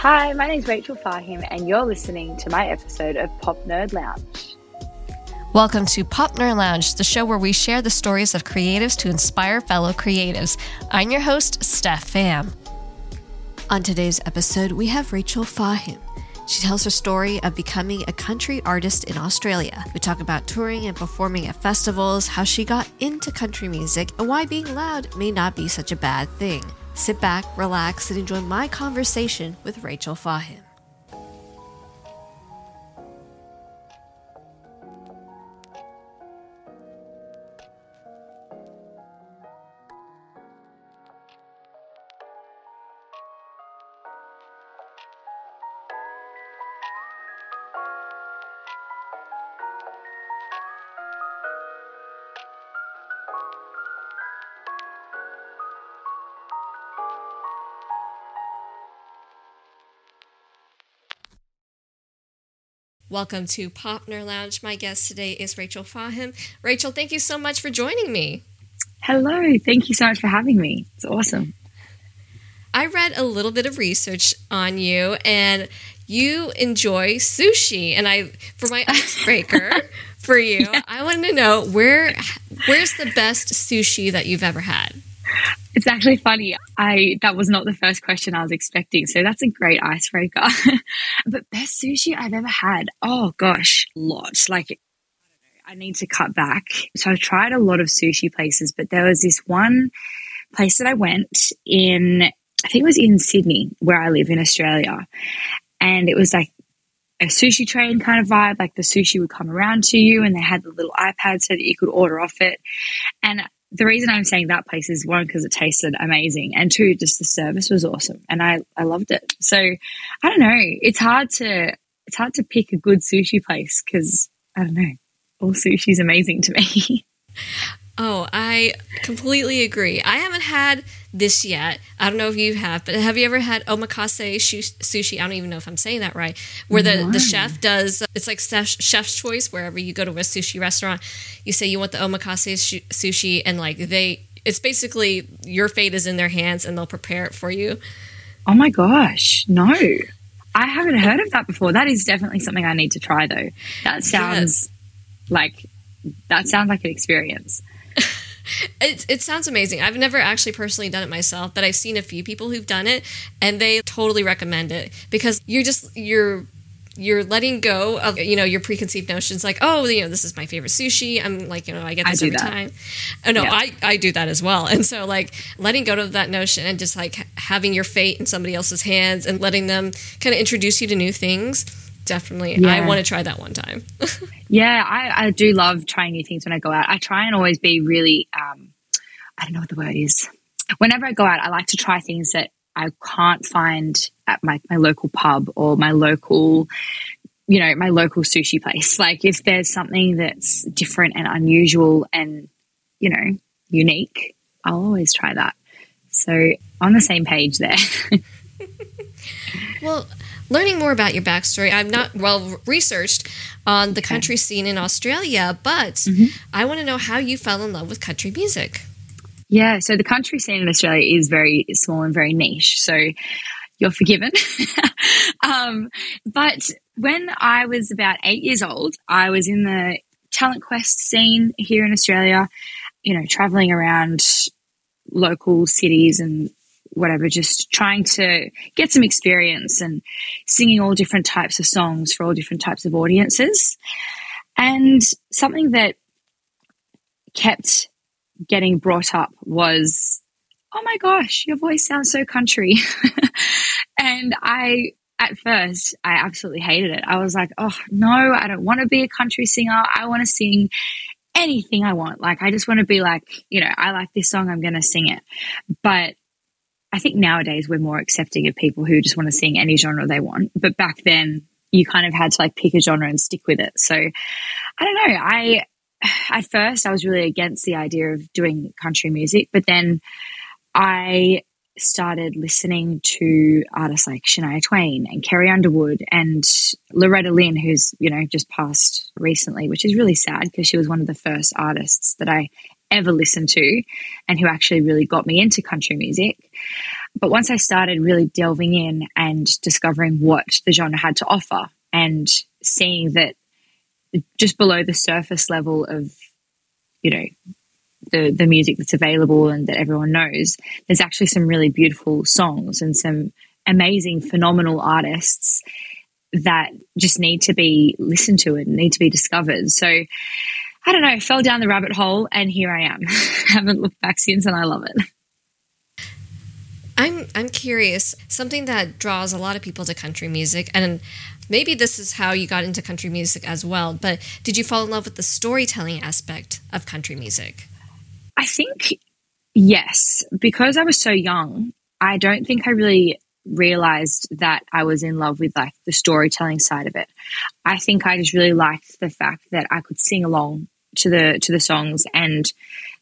Hi, my name is Rachael Fahim, and you're listening to my episode of Pop Nerd Lounge. Welcome to Pop Nerd Lounge, the show where we share the stories of creatives to inspire fellow creatives. I'm your host, Steph Pham. On today's episode, we have Rachael Fahim. She tells her story of becoming a country artist in Australia. We talk about touring and performing at festivals, how she got into country music, and why being loud may not be such a bad thing. Sit back, relax, and enjoy my conversation with Rachael Fahim. Welcome to Pop Nerd Lounge. My guest today is Rachael Fahim. Rachael, thank you so much for joining me. Hello, thank you so much for having me. It's awesome. I read a little bit of research on you and you enjoy sushi and I for my icebreaker for you, yeah. I wanted to know where where's the best sushi that you've ever had? It's actually funny. I that was not the first question I was expecting, so that's a great icebreaker. but best sushi I've ever had. Oh gosh, lots. Like I need to cut back. So I've tried a lot of sushi places, but there was this one place that I went in, I think it was in Sydney, where I live in Australia. And it was like a sushi train kind of vibe, like the sushi would come around to you and they had the little iPad so that you could order off it. And the reason I'm saying that place is one, because it tasted amazing, and two, just the service was awesome. And I, I loved it. So I don't know. It's hard to it's hard to pick a good sushi place because I don't know. All sushi is amazing to me. Oh, I completely agree. I haven't had this yet. I don't know if you have, but have you ever had omakase sushi? I don't even know if I'm saying that right. Where the, no. the chef does, it's like chef's choice wherever you go to a sushi restaurant. You say you want the omakase sushi, and like they, it's basically your fate is in their hands and they'll prepare it for you. Oh my gosh, no. I haven't heard of that before. That is definitely something I need to try though. That sounds yes. like that sounds like an experience. It, it sounds amazing. I've never actually personally done it myself, but I've seen a few people who've done it and they totally recommend it because you're just, you're you're letting go of you know your preconceived notions like oh you know this is my favorite sushi i'm like you know i get this I every that. time oh no yeah. i i do that as well and so like letting go of that notion and just like having your fate in somebody else's hands and letting them kind of introduce you to new things definitely. Yeah. i want to try that one time. Yeah I, I do love trying new things when i go out. I try and always be really um i don't know what the word is. Whenever i go out i like to try things that i can't find at my, my local pub or my local you know my local sushi place. Like if there's something that's different and unusual and you know unique i'll always try that. So on the same page there. Well learning more about your backstory. I'm not well researched on the country okay. scene in Australia, but mm-hmm. I want to know how you fell in love with country music. Yeah, so the country scene in Australia is very small and very niche. So you're forgiven. um, but when I was about eight years old, I was in the talent quest scene here in Australia, you know, traveling around local cities and whatever, just trying to get some experience and singing all different types of songs for all different types of audiences. And something that kept getting brought up was, oh my gosh, your voice sounds so country. and I, at first, I absolutely hated it. I was like, oh no, I don't want to be a country singer. I want to sing anything I want. Like, I just want to be like, you know, I like this song, I'm going to sing it. But I think nowadays we're more accepting of people who just want to sing any genre they want. But back then, you kind of had to like pick a genre and stick with it. So I don't know. I at first I was really against the idea of doing country music, but then I started listening to artists like Shania Twain and Carrie Underwood and Loretta Lynn, who's, you know, just passed recently, which is really sad because she was one of the first artists that I ever listened to and who actually really got me into country music. but once I started really delving in and discovering what the genre had to offer and seeing that just below the surface level of, you know, the, the music that's available and that everyone knows, there's actually some really beautiful songs and some amazing, phenomenal artists that just need to be listened to and need to be discovered. So I don't know, fell down the rabbit hole and here I am. Haven't looked back since and I love it. I'm I'm curious, something that draws a lot of people to country music and maybe this is how you got into country music as well, but did you fall in love with the storytelling aspect of country music? I think yes, because I was so young, I don't think I really realized that I was in love with like the storytelling side of it. I think I just really liked the fact that I could sing along to the to the songs and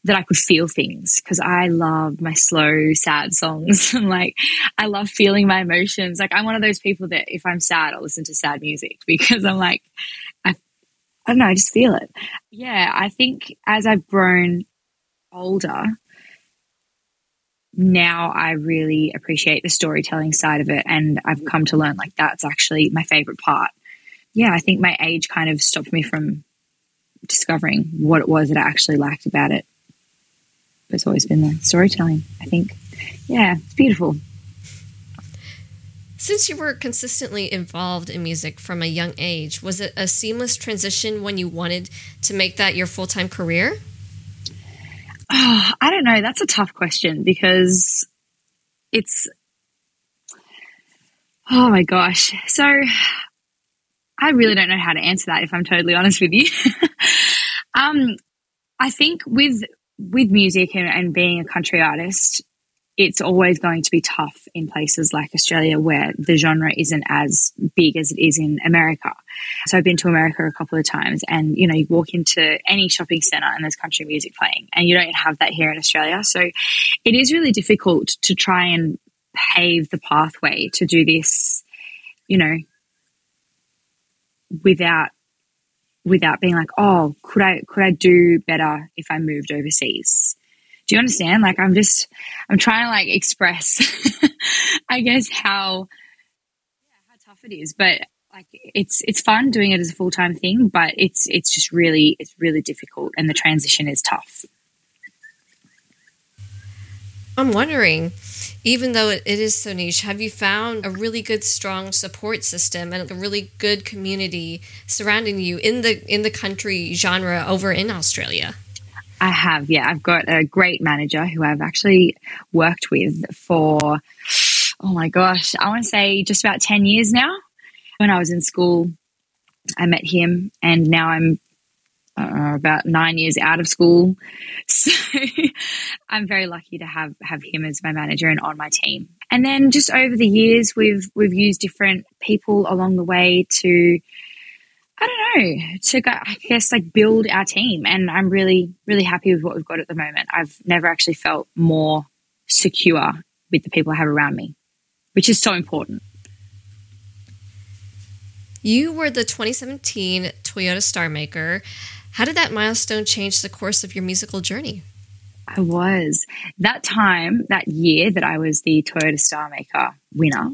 that I could feel things because I love my slow, sad songs. like, I love feeling my emotions. Like, I'm one of those people that if I'm sad, I'll listen to sad music because I'm like, I, I don't know, I just feel it. Yeah, I think as I've grown older, now I really appreciate the storytelling side of it. And I've come to learn like that's actually my favorite part. Yeah, I think my age kind of stopped me from discovering what it was that I actually liked about it it's always been the storytelling, I think. Yeah, it's beautiful. Since you were consistently involved in music from a young age, was it a seamless transition when you wanted to make that your full time career? Oh, I don't know. That's a tough question because it's. Oh my gosh. So I really don't know how to answer that if I'm totally honest with you. um, I think with with music and, and being a country artist, it's always going to be tough in places like Australia where the genre isn't as big as it is in America. So I've been to America a couple of times and you know you walk into any shopping center and there's country music playing and you don't have that here in Australia. So it is really difficult to try and pave the pathway to do this, you know, without without being like, oh, could I could I do better if I moved overseas? Do you understand? Like I'm just I'm trying to like express I guess how how tough it is. But like it's it's fun doing it as a full time thing, but it's it's just really it's really difficult and the transition is tough. I'm wondering, even though it, is so niche, have you found a really good, strong support system and a really good community surrounding you in the in the country genre over in Australia? I have, yeah. I've got a great manager who I've actually worked with for, oh my gosh, I want to say just about 10 years now. When I was in school, I met him, and now I'm uh, about nine years out of school. So I'm very lucky to have have him as my manager and on my team. And then just over the years, we've we've used different people along the way to. I don't know, to I guess like build our team. And I'm really, really happy with what we've got at the moment. I've never actually felt more secure with the people I have around me, which is so important. You were the 2017 Toyota Star Maker. How did that milestone change the course of your musical journey? I was. That time, that year that I was the Toyota Star Maker winner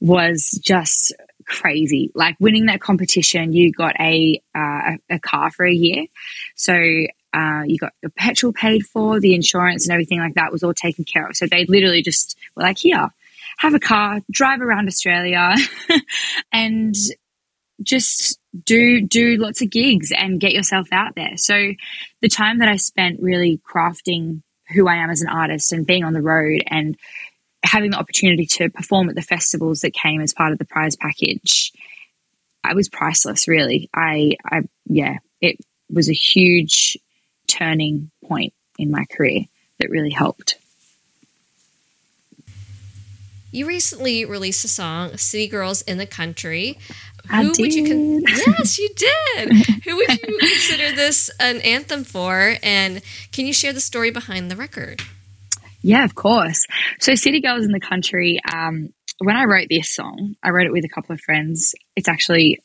was just crazy. Like winning that competition, you got a uh, a car for a year. So uh, you got the petrol paid for, the insurance and everything like that was all taken care of. So they literally just were like, here, have a car, drive around Australia and just do do lots of gigs and get yourself out there. So the time that I spent really crafting who I am as an artist and being on the road and having the opportunity to perform at the festivals that came as part of the prize package, I was priceless. Really, I, I yeah, it was a huge turning point in my career that really helped. You recently released a song, City Girls in the Country. I Who did. would you con- Yes, you did. Who would you consider this an anthem for and can you share the story behind the record? Yeah, of course. So City Girls in the Country um, when I wrote this song, I wrote it with a couple of friends. It's actually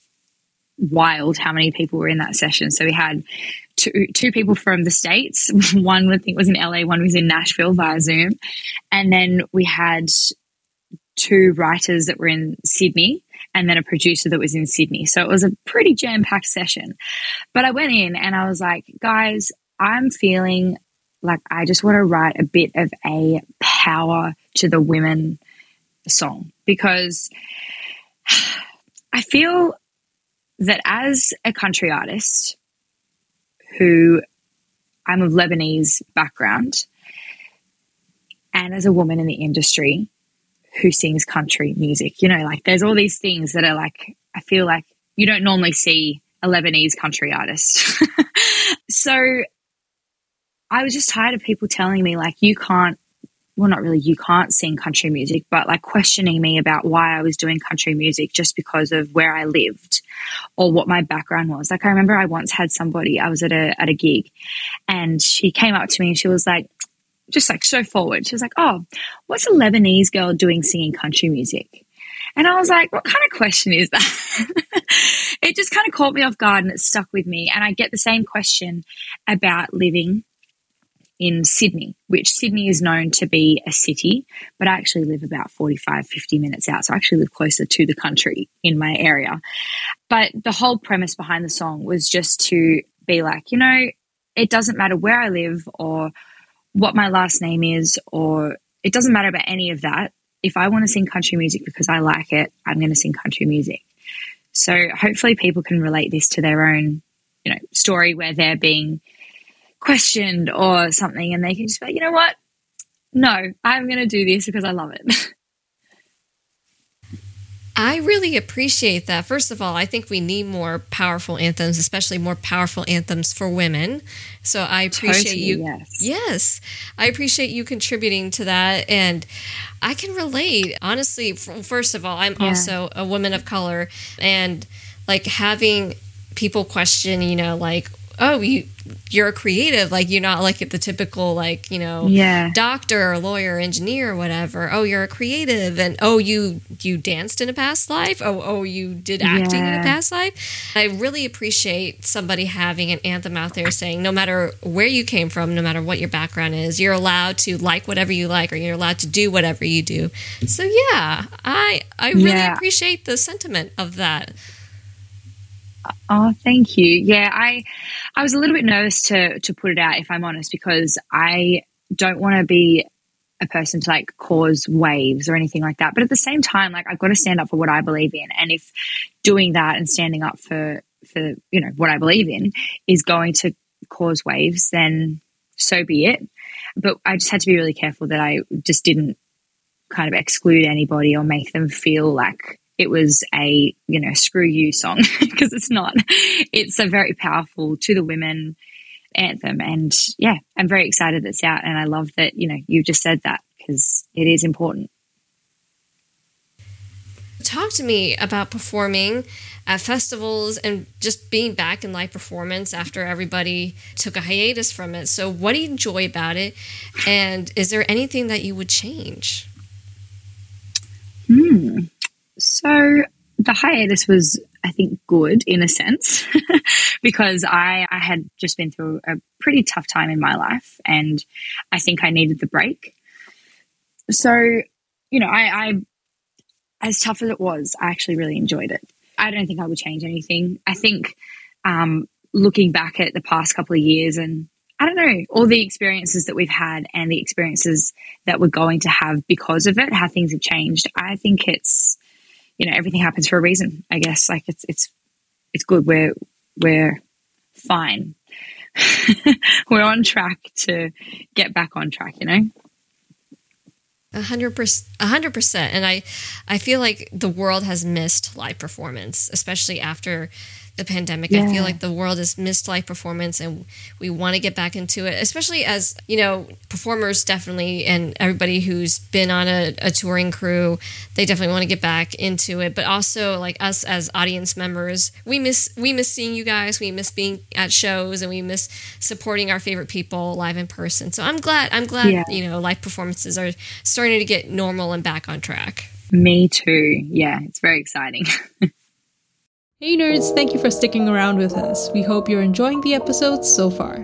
wild how many people were in that session. So we had two two people from the states. One I think was in LA, one was in Nashville via Zoom, and then we had two writers that were in Sydney and then a producer that was in Sydney. So it was a pretty jam packed session. But I went in and I was like, guys, I'm feeling like I just want to write a bit of a power to the women song because I feel that as a country artist who I'm of Lebanese background and as a woman in the industry, who sings country music. You know, like there's all these things that are like, I feel like you don't normally see a Lebanese country artist. so I was just tired of people telling me, like, you can't, well, not really, you can't sing country music, but like questioning me about why I was doing country music just because of where I lived or what my background was. Like, I remember I once had somebody, I was at a, at a gig and she came up to me and she was like, just like so forward. She was like, Oh, what's a Lebanese girl doing singing country music? And I was like, What kind of question is that? it just kind of caught me off guard and it stuck with me. And I get the same question about living in Sydney, which Sydney is known to be a city, but I actually live about 45, 50 minutes out. So I actually live closer to the country in my area. But the whole premise behind the song was just to be like, you know, it doesn't matter where I live or what my last name is, or it doesn't matter about any of that. If I want to sing country music because I like it, I'm going to sing country music. So hopefully people can relate this to their own, you know, story where they're being questioned or something and they can just be you know what? No, I'm going to do this because I love it. I really appreciate that. First of all, I think we need more powerful anthems, especially more powerful anthems for women. So I appreciate totally, you. Yes. yes. I appreciate you contributing to that. And I can relate. Honestly, first of all, I'm yeah. also a woman of color. And like having people question, you know, like, oh, you you're a creative, like you're not like the typical like you know yeah. doctor or lawyer, engineer, or whatever. Oh, you're a creative, and oh, you you danced in a past life. Oh, oh, you did acting yeah. in a past life. I really appreciate somebody having an anthem out there saying, no matter where you came from, no matter what your background is, you're allowed to like whatever you like, or you're allowed to do whatever you do. So yeah, I I really yeah. appreciate the sentiment of that. Oh, thank you. Yeah, I I was a little bit nervous to to put it out if I'm honest because I don't want to be a person to like cause waves or anything like that. But at the same time, like I've got to stand up for what I believe in. And if doing that and standing up for for you know what I believe in is going to cause waves, then so be it. But I just had to be really careful that I just didn't kind of exclude anybody or make them feel like it was a, you know, screw you song because it's not. It's a very powerful to the women anthem. And yeah, I'm very excited it's out. And I love that, you know, you just said that because it is important. Talk to me about performing at festivals and just being back in live performance after everybody took a hiatus from it. So, what do you enjoy about it? And is there anything that you would change? Hmm. So the hiatus was, I think, good in a sense because I, I had just been through a pretty tough time in my life and I think I needed the break. So, you know, I, I as tough as it was, I actually really enjoyed it. I don't think I would change anything. I think um, looking back at the past couple of years and I don't know, all the experiences that we've had and the experiences that we're going to have because of it, how things have changed, I think it's you know everything happens for a reason i guess. Like it's it's it's good. We're we're fine. We're on track to get back on track you know? A hundred percent, a hundred percent, and I, I feel like the world has missed live performance, especially after the pandemic. Yeah. I feel like the world has missed live performance and we want to get back into it, especially as, you know, performers definitely and everybody who's been on a, a touring crew, they definitely want to get back into it. But also like us as audience members, we miss we miss seeing you guys, we miss being at shows and we miss supporting our favorite people live in person. So I'm glad I'm glad, yeah. you know, live performances are starting to get normal and back on track. Me too. Yeah, it's very exciting. Hey nerds, thank you for sticking around with us. We hope you're enjoying the episodes so far.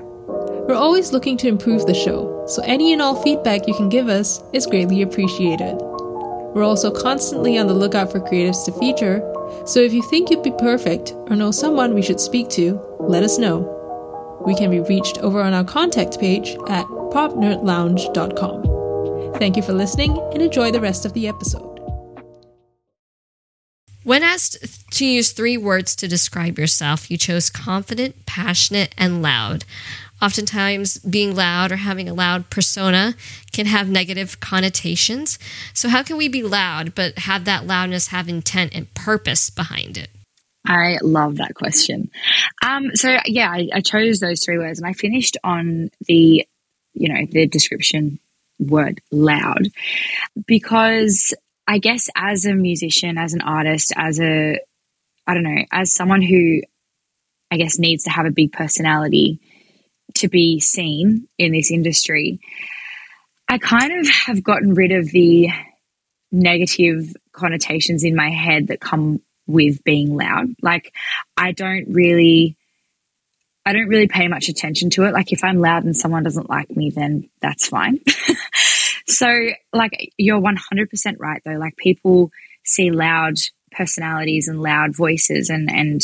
We're always looking to improve the show, so any and all feedback you can give us is greatly appreciated. We're also constantly on the lookout for creatives to feature, so if you think you'd be perfect or know someone we should speak to, let us know. We can be reached over on our contact page at popnerdlounge.com. Thank you for listening and enjoy the rest of the episode. When asked to use three words to describe yourself, you chose confident, passionate, and loud. Oftentimes, being loud or having a loud persona can have negative connotations. So, how can we be loud but have that loudness have intent and purpose behind it? I love that question. Um, so yeah, I, I chose those three words, and I finished on the, you know, the description word loud because I guess as a musician, as an artist, as a, I don't know, as someone who I guess needs to have a big personality to be seen in this industry, I kind of have gotten rid of the negative connotations in my head that come with being loud. Like, I don't really. I don't really pay much attention to it. Like, if I'm loud and someone doesn't like me, then that's fine. So, like, you're 100% right, though. Like, people see loud personalities and loud voices, and, and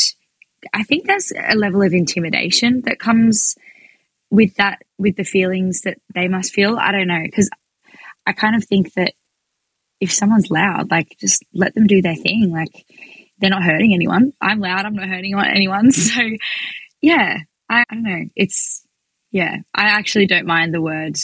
I think there's a level of intimidation that comes with that, with the feelings that they must feel. I don't know, because I kind of think that if someone's loud, like, just let them do their thing. Like, they're not hurting anyone. I'm loud, I'm not hurting anyone. So, yeah, I, I don't know. It's, yeah, I actually don't mind the word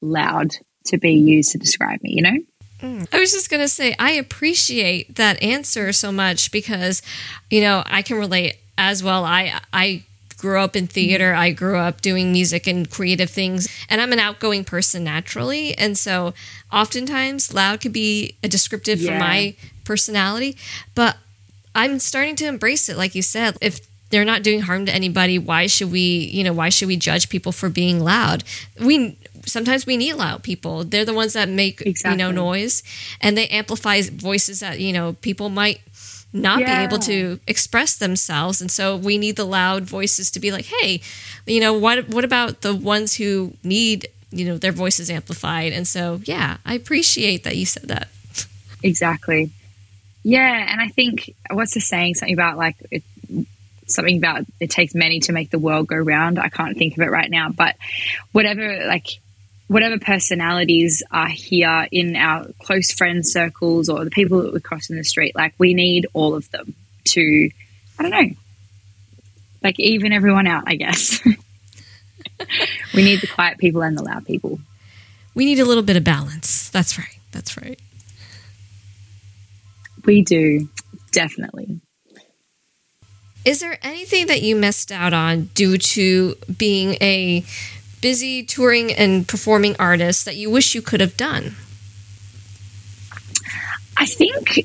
loud to be used to describe me, you know? Mm. I was just going to say, I appreciate that answer so much because, you know, I can relate as well. I, I, grew up in theater. I grew up doing music and creative things, and I'm an outgoing person naturally. And so, oftentimes, loud could be a descriptive yeah. for my personality. But I'm starting to embrace it, like you said. If they're not doing harm to anybody, why should we, you know, why should we judge people for being loud? We sometimes we need loud people. They're the ones that make exactly. you know noise, and they amplify voices that you know people might not yeah. be able to express themselves and so we need the loud voices to be like hey you know what what about the ones who need you know their voices amplified and so yeah i appreciate that you said that exactly yeah and i think what's the saying something about like it, something about it takes many to make the world go round i can't think of it right now but whatever like whatever personalities are here in our close friend circles or the people that we cross in the street, like we need all of them to, I don't know, like even everyone out, I guess. we need the quiet people and the loud people. We need a little bit of balance. That's right. That's right. We do, definitely. Is there anything that you missed out on due to being a busy touring and performing artist that you wish you could have done? I think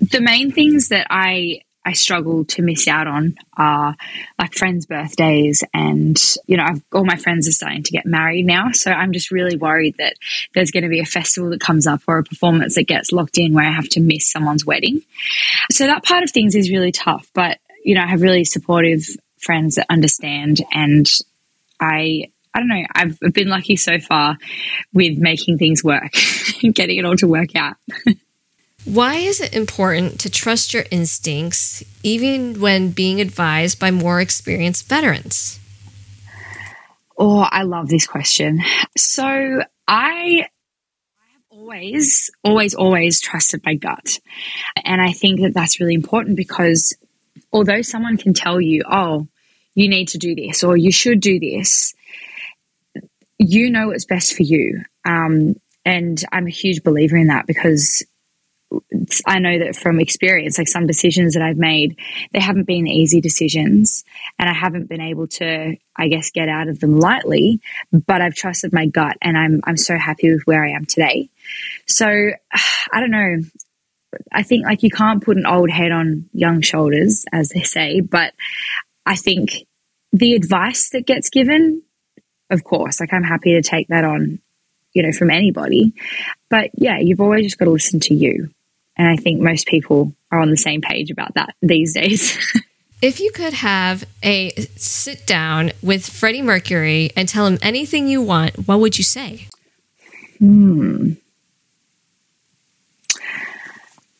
the main things that I I struggle to miss out on are like friends' birthdays, and you know, I've, all my friends are starting to get married now, so I'm just really worried that there's going to be a festival that comes up or a performance that gets locked in where I have to miss someone's wedding. So that part of things is really tough, but you know, I have really supportive friends that understand, and I I don't know. I've been lucky so far with making things work, and getting it all to work out. Why is it important to trust your instincts even when being advised by more experienced veterans? Oh, I love this question. So I I have always, always, always trusted my gut. And I think that that's really important because although someone can tell you, oh, you need to do this or you should do this, you know what's best for you. Um, and I'm a huge believer in that because I know that from experience, like some decisions that I've made, they haven't been easy decisions and I haven't been able to, I guess, get out of them lightly, but I've trusted my gut and I'm, I'm so happy with where I am today. So I don't know. I think like you can't put an old head on young shoulders, as they say, but I think the advice that gets given of course, like I'm happy to take that on, you know, from anybody. But yeah, you've always just got to listen to you. And I think most people are on the same page about that these days. if you could have a sit down with Freddie Mercury and tell him anything you want, what would you say? Hmm.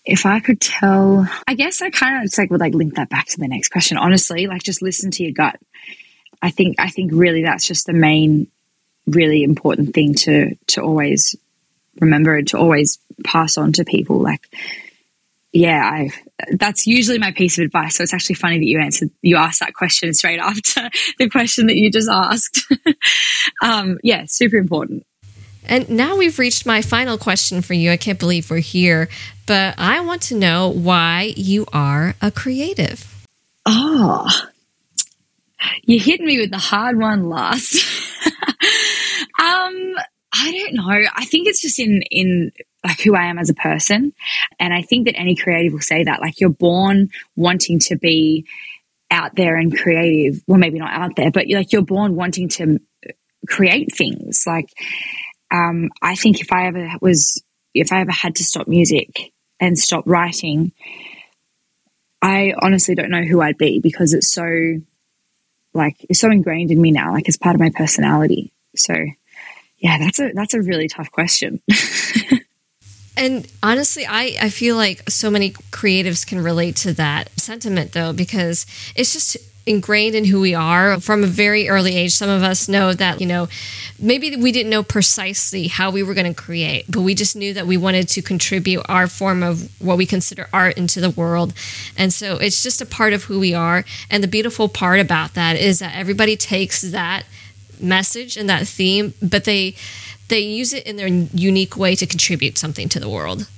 If I could tell, I guess I kind of just like would like link that back to the next question. Honestly, like just listen to your gut. I think I think really that's just the main, really important thing to to always remember and to always pass on to people. Like, yeah, I that's usually my piece of advice. So it's actually funny that you answered you asked that question straight after the question that you just asked. um, yeah, super important. And now we've reached my final question for you. I can't believe we're here, but I want to know why you are a creative. Oh, you hit me with the hard one last. um, I don't know. I think it's just in in like who I am as a person, and I think that any creative will say that. Like you're born wanting to be out there and creative. Well, maybe not out there, but you're like you're born wanting to create things. Like um, I think if I ever was, if I ever had to stop music and stop writing, I honestly don't know who I'd be because it's so, like, it's so ingrained in me now, like, it's part of my personality. So, yeah, that's a that's a really tough question. and honestly, I I feel like so many creatives can relate to that sentiment though because it's just ingrained in who we are from a very early age. Some of us know that, you know, maybe we didn't know precisely how we were going to create, but we just knew that we wanted to contribute our form of what we consider art into the world. And so it's just a part of who we are. And the beautiful part about that is that everybody takes that message and that theme, but they they use it in their unique way to contribute something to the world.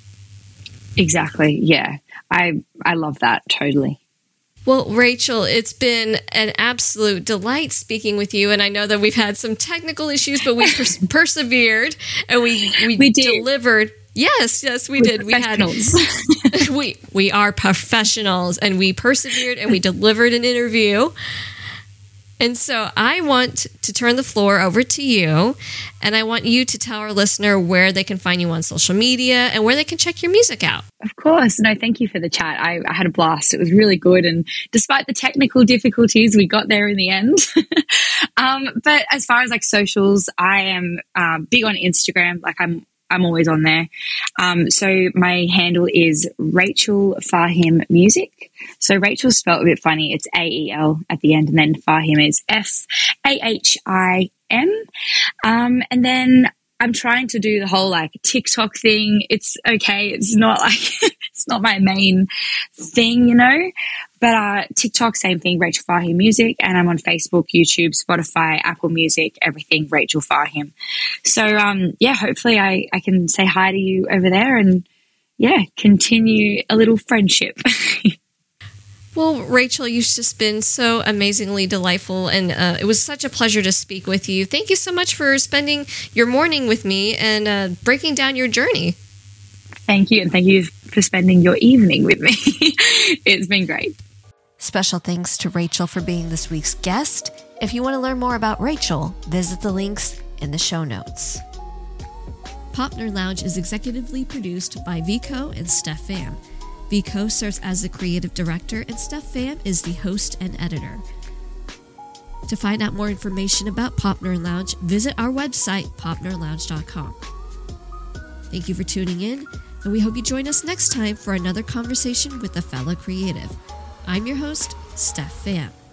Exactly. Yeah. I I love that totally. Well, Rachael, it's been an absolute delight speaking with you, and I know that we've had some technical issues, but we pers- persevered and we we, we delivered. Yes, yes, we We're did. We had we we are professionals, and we persevered and we delivered an interview. And so I want to turn the floor over to you, and I want you to tell our listener where they can find you on social media and where they can check your music out. Of course. No, thank you for the chat. I, I had a blast. It was really good. And despite the technical difficulties, we got there in the end. um, but as far as like socials, I am um, big on Instagram. Like I'm I'm always on there. Um, so my handle is Rachael Fahim Music. So Rachael's spelled a bit funny. It's A E L at the end, and then Fahim is F A H I M. Um, and then I'm trying to do the whole like TikTok thing. It's okay. It's not like it's not my main thing, you know. But uh, TikTok, same thing. Rachael Fahim Music, and I'm on Facebook, YouTube, Spotify, Apple Music, everything. Rachael Fahim. So um, yeah, hopefully I I can say hi to you over there and yeah, continue a little friendship. Well, Rachael, you've just been so amazingly delightful, and uh, it was such a pleasure to speak with you. Thank you so much for spending your morning with me and uh, breaking down your journey. Thank you, and thank you for spending your evening with me. it's been great. Special thanks to Rachael for being this week's guest. If you want to learn more about Rachael, visit the links in the show notes. Pop Nerd Lounge is executively produced by Vico and Steph Pham. Vico serves as the creative director, and Steph Pham is the host and editor. To find out more information about Pop Nerd Lounge, visit our website, popnerdlounge.com. Thank you for tuning in, and we hope you join us next time for another conversation with a fellow creative. I'm your host, Steph Pham.